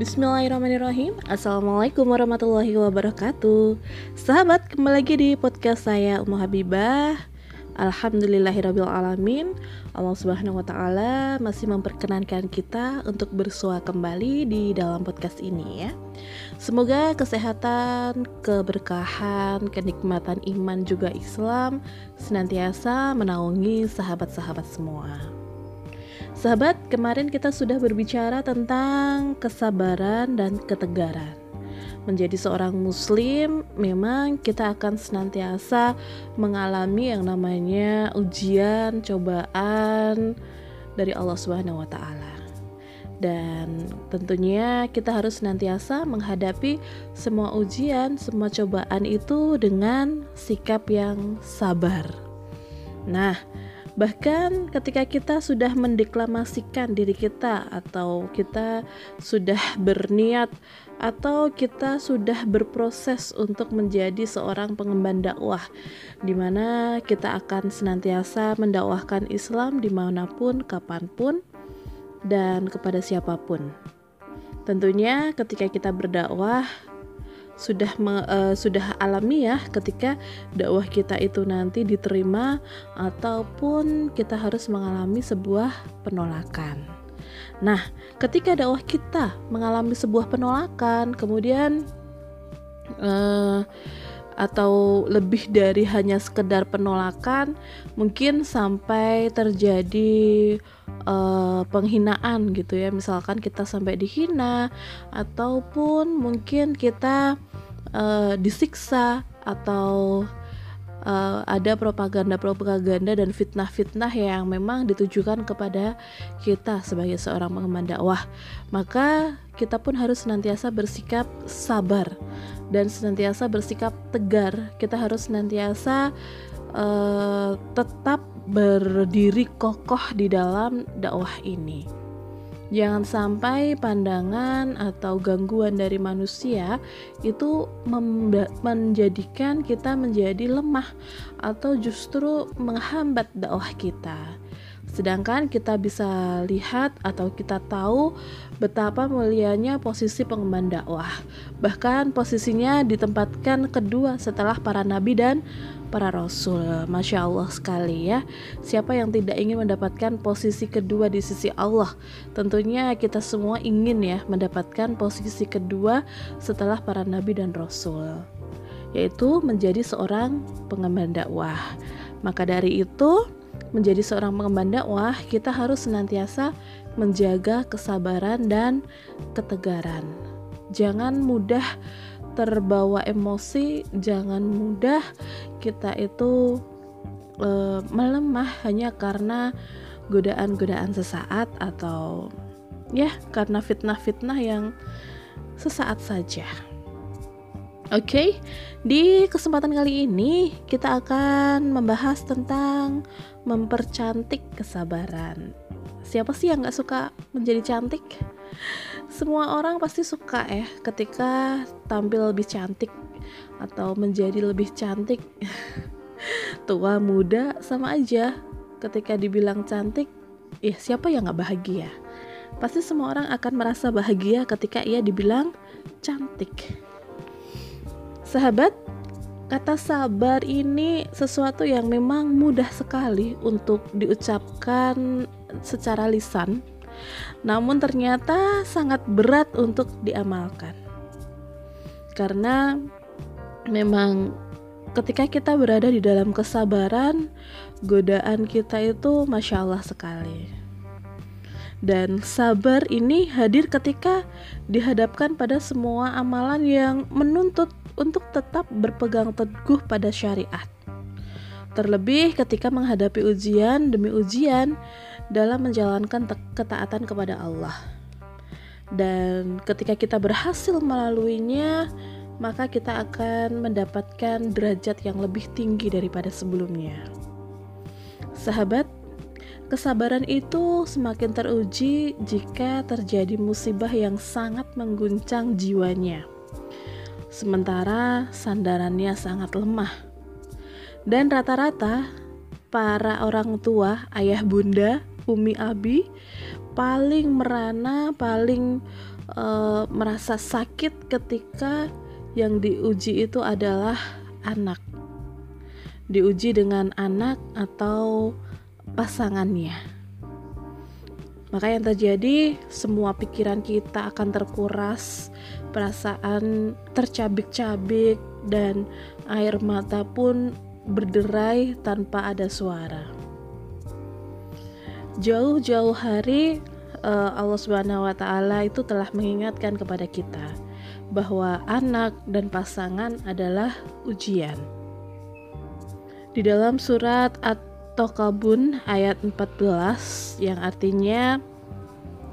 Bismillahirrahmanirrahim. Assalamualaikum warahmatullahi wabarakatuh. Sahabat kembali lagi di podcast saya Ummu Habibah. Alhamdulillahirrabbilalamin Allah subhanahu wa ta'ala masih memperkenankan kita untuk bersua kembali di dalam podcast ini ya. Semoga kesehatan, keberkahan, kenikmatan iman juga Islam Senantiasa menaungi sahabat-sahabat semua Sahabat, kemarin kita sudah berbicara tentang kesabaran dan ketegaran. Menjadi seorang muslim, memang kita akan senantiasa mengalami yang namanya ujian, cobaan dari Allah Subhanahu wa taala. Dan tentunya kita harus senantiasa menghadapi semua ujian, semua cobaan itu dengan sikap yang sabar. Nah, Bahkan ketika kita sudah mendeklamasikan diri kita atau kita sudah berniat atau kita sudah berproses untuk menjadi seorang pengemban dakwah di mana kita akan senantiasa mendakwahkan Islam di mana pun, kapan pun, dan kepada siapa pun. Tentunya ketika kita berdakwah sudah uh, sudah alami ya ketika dakwah kita itu nanti diterima ataupun kita harus mengalami sebuah penolakan. Nah, ketika dakwah kita mengalami sebuah penolakan, kemudian uh, atau lebih dari hanya sekedar penolakan, mungkin sampai terjadi uh, penghinaan gitu ya. Misalkan kita sampai dihina ataupun mungkin kita uh, disiksa atau uh, ada propaganda-propaganda dan fitnah-fitnah yang memang ditujukan kepada kita sebagai seorang pengemban dakwah. Maka kita pun harus senantiasa bersikap sabar dan senantiasa bersikap tegar. Kita harus senantiasa uh, tetap berdiri kokoh di dalam dakwah ini. Jangan sampai pandangan atau gangguan dari manusia itu menjadikan kita menjadi lemah atau justru menghambat dakwah kita. Sedangkan kita bisa lihat atau kita tahu betapa mulianya posisi pengemban dakwah. Bahkan posisinya ditempatkan kedua setelah para nabi dan para rasul. Masya Allah sekali ya. Siapa yang tidak ingin mendapatkan posisi kedua di sisi Allah? Tentunya kita semua ingin ya mendapatkan posisi kedua setelah para nabi dan rasul, yaitu menjadi seorang pengemban dakwah. Maka dari itu, menjadi seorang pengemban dakwah, kita harus senantiasa menjaga kesabaran dan ketegaran. Jangan mudah terbawa emosi, jangan mudah kita itu e, melemah hanya karena godaan-godaan sesaat atau ya karena fitnah-fitnah yang sesaat saja. Oke, okay? di kesempatan kali ini kita akan membahas tentang mempercantik kesabaran. Siapa sih yang gak suka menjadi cantik? Semua orang pasti suka ya ketika tampil lebih cantik atau menjadi lebih cantik. Tua muda sama aja. Ketika dibilang cantik ya siapa yang nggak bahagia? Pasti semua orang akan merasa bahagia ketika ia dibilang cantik. Sahabat kata sabar ini sesuatu yang memang mudah sekali untuk diucapkan secara lisan namun ternyata sangat berat untuk diamalkan. Karena memang ketika kita berada di dalam kesabaran, godaan kita itu masya Allah sekali. Dan sabar ini hadir ketika dihadapkan pada semua amalan yang menuntut untuk tetap berpegang teguh pada syariat. Terlebih ketika menghadapi ujian demi ujian dalam menjalankan ketaatan kepada Allah. Dan ketika kita berhasil melaluinya, maka kita akan mendapatkan derajat yang lebih tinggi daripada sebelumnya. Sahabat, kesabaran itu semakin teruji jika terjadi musibah yang sangat mengguncang jiwanya. Sementara sandarannya sangat lemah. Dan rata-rata para orang tua, ayah bunda Umi Abi paling merana, paling uh, merasa sakit ketika yang diuji itu adalah anak. Diuji dengan anak atau pasangannya. Maka yang terjadi semua pikiran kita akan terkuras, perasaan tercabik-cabik dan air mata pun berderai tanpa ada suara. Jauh-jauh hari uh, Allah Subhanahu wa taala itu telah mengingatkan kepada kita bahwa anak dan pasangan adalah ujian. Di dalam surat At-Tokabun ayat 14 yang artinya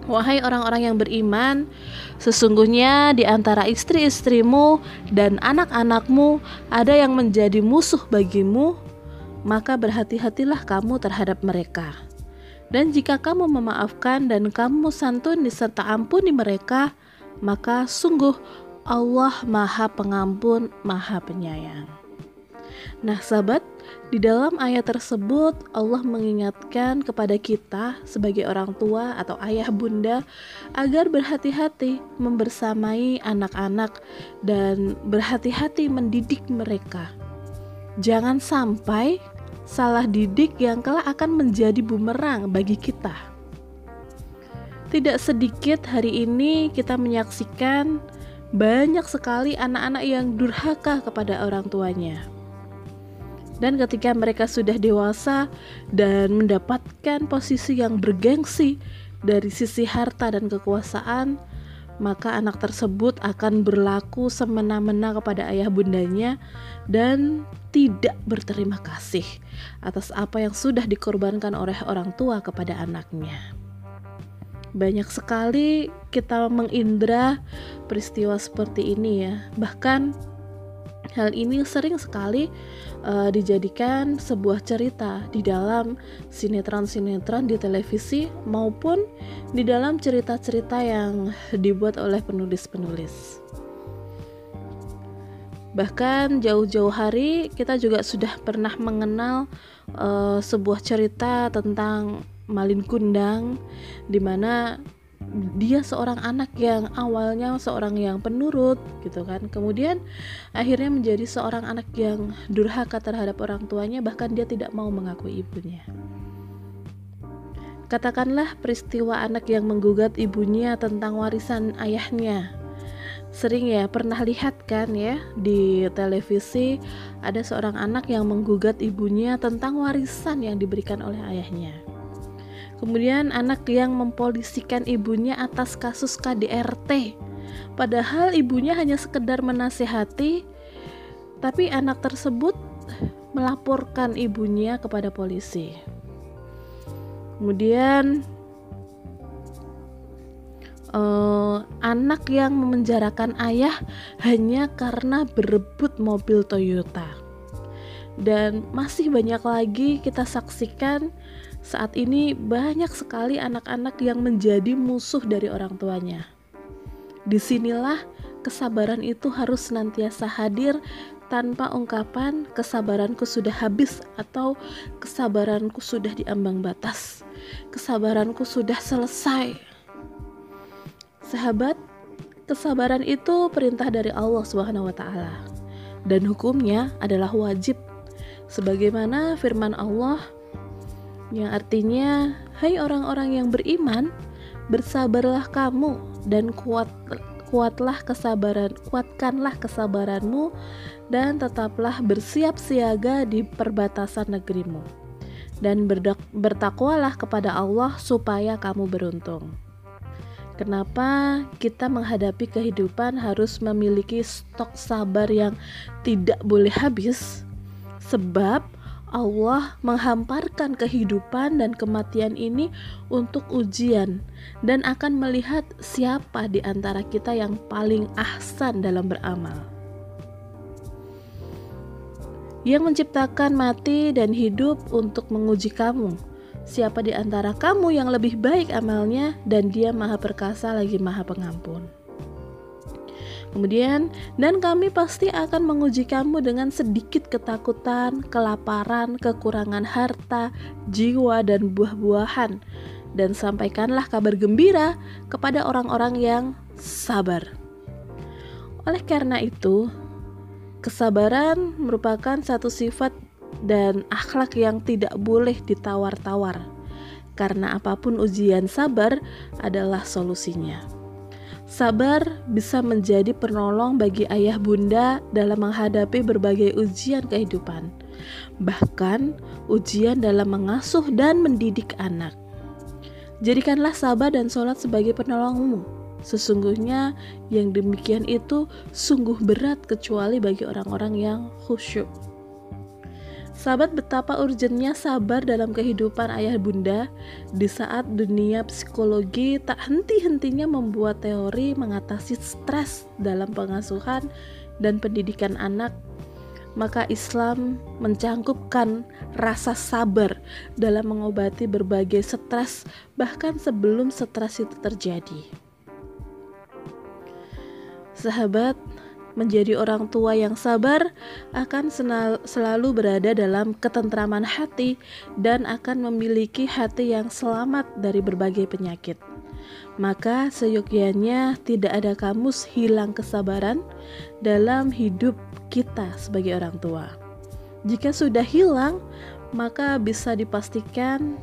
Wahai orang-orang yang beriman, sesungguhnya di antara istri-istrimu dan anak-anakmu ada yang menjadi musuh bagimu, maka berhati-hatilah kamu terhadap mereka. Dan jika kamu memaafkan dan kamu santuni serta ampuni mereka, maka sungguh Allah Maha Pengampun, Maha Penyayang. Nah, sahabat, di dalam ayat tersebut Allah mengingatkan kepada kita sebagai orang tua atau ayah bunda agar berhati-hati membersamai anak-anak dan berhati-hati mendidik mereka. Jangan sampai salah didik yang kelak akan menjadi bumerang bagi kita. Tidak sedikit hari ini kita menyaksikan banyak sekali anak-anak yang durhaka kepada orang tuanya. Dan ketika mereka sudah dewasa dan mendapatkan posisi yang bergengsi dari sisi harta dan kekuasaan, maka anak tersebut akan berlaku semena-mena kepada ayah bundanya dan tidak berterima kasih atas apa yang sudah dikorbankan oleh orang tua kepada anaknya. Banyak sekali kita mengindra peristiwa seperti ini ya. Bahkan hal ini sering sekali uh, dijadikan sebuah cerita di dalam sinetron-sinetron di televisi maupun di dalam cerita-cerita yang dibuat oleh penulis-penulis. Bahkan jauh-jauh hari kita juga sudah pernah mengenal uh, sebuah cerita tentang Malin Kundang di mana dia seorang anak yang awalnya seorang yang penurut gitu kan. Kemudian akhirnya menjadi seorang anak yang durhaka terhadap orang tuanya bahkan dia tidak mau mengakui ibunya. Katakanlah peristiwa anak yang menggugat ibunya tentang warisan ayahnya sering ya pernah lihat kan ya di televisi ada seorang anak yang menggugat ibunya tentang warisan yang diberikan oleh ayahnya Kemudian anak yang mempolisikan ibunya atas kasus KDRT. Padahal ibunya hanya sekedar menasehati, tapi anak tersebut melaporkan ibunya kepada polisi. Kemudian uh, anak yang memenjarakan ayah hanya karena berebut mobil Toyota. Dan masih banyak lagi kita saksikan saat ini banyak sekali anak-anak yang menjadi musuh dari orang tuanya. Di sinilah kesabaran itu harus senantiasa hadir tanpa ungkapan kesabaranku sudah habis atau kesabaranku sudah diambang batas. Kesabaranku sudah selesai. Sahabat, kesabaran itu perintah dari Allah Subhanahu wa taala dan hukumnya adalah wajib sebagaimana firman Allah yang artinya, "Hai orang-orang yang beriman, bersabarlah kamu dan kuat kuatlah kesabaran, kuatkanlah kesabaranmu dan tetaplah bersiap siaga di perbatasan negerimu. Dan bertakwalah kepada Allah supaya kamu beruntung." Kenapa kita menghadapi kehidupan harus memiliki stok sabar yang tidak boleh habis? Sebab Allah menghamparkan kehidupan dan kematian ini untuk ujian dan akan melihat siapa di antara kita yang paling ahsan dalam beramal. Yang menciptakan mati dan hidup untuk menguji kamu. Siapa di antara kamu yang lebih baik amalnya dan dia maha perkasa lagi maha pengampun. Kemudian, dan kami pasti akan menguji kamu dengan sedikit ketakutan, kelaparan, kekurangan harta, jiwa, dan buah-buahan. Dan sampaikanlah kabar gembira kepada orang-orang yang sabar. Oleh karena itu, kesabaran merupakan satu sifat dan akhlak yang tidak boleh ditawar-tawar. Karena apa pun ujian sabar adalah solusinya. Sabar bisa menjadi penolong bagi ayah bunda dalam menghadapi berbagai ujian kehidupan, bahkan ujian dalam mengasuh dan mendidik anak. Jadikanlah sabar dan sholat sebagai penolongmu. Sesungguhnya yang demikian itu sungguh berat kecuali bagi orang-orang yang khusyuk. Sahabat betapa urgentnya sabar dalam kehidupan ayah bunda di saat dunia psikologi tak henti-hentinya membuat teori mengatasi stres dalam pengasuhan dan pendidikan anak maka Islam mencangkupkan rasa sabar dalam mengobati berbagai stres bahkan sebelum stres itu terjadi. Sahabat, menjadi orang tua yang sabar akan selalu berada dalam ketentraman hati dan akan memiliki hati yang selamat dari berbagai penyakit. Maka seyogyanya tidak ada kamus hilang kesabaran dalam hidup kita sebagai orang tua. Jika sudah hilang, maka bisa dipastikan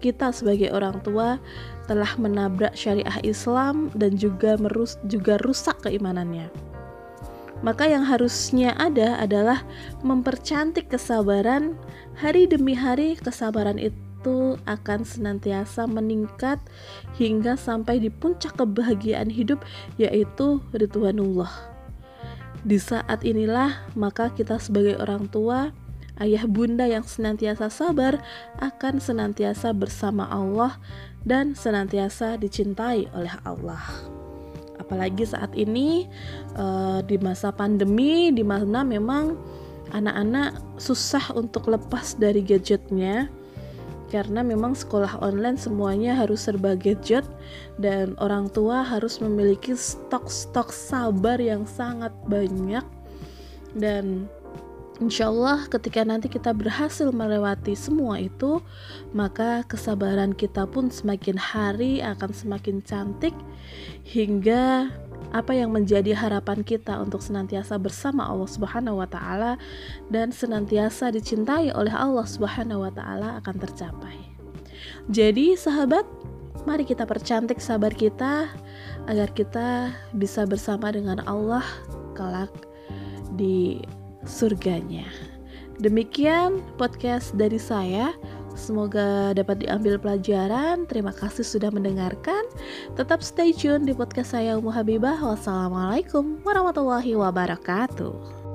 kita sebagai orang tua telah menabrak syariah Islam dan juga merus juga rusak keimanannya. Maka yang harusnya ada adalah mempercantik kesabaran hari demi hari kesabaran itu akan senantiasa meningkat hingga sampai di puncak kebahagiaan hidup yaitu ridwanullah. Di saat inilah maka kita sebagai orang tua ayah bunda yang senantiasa sabar akan senantiasa bersama Allah dan senantiasa dicintai oleh Allah apalagi saat ini uh, di masa pandemi di mana memang anak-anak susah untuk lepas dari gadgetnya. Karena memang sekolah online semuanya harus serba gadget dan orang tua harus memiliki stok-stok sabar yang sangat banyak. Dan Insya Allah ketika nanti kita berhasil melewati semua itu Maka kesabaran kita pun semakin hari akan semakin cantik Hingga apa yang menjadi harapan kita untuk senantiasa bersama Allah Subhanahu wa taala dan senantiasa dicintai oleh Allah Subhanahu wa taala akan tercapai. Jadi sahabat, mari kita percantik sabar kita agar kita bisa bersama dengan Allah kelak di surganya. Demikian podcast dari saya. Semoga dapat diambil pelajaran. Terima kasih sudah mendengarkan. Tetap stay tune di podcast saya Umu Habibah. Wassalamualaikum warahmatullahi wabarakatuh.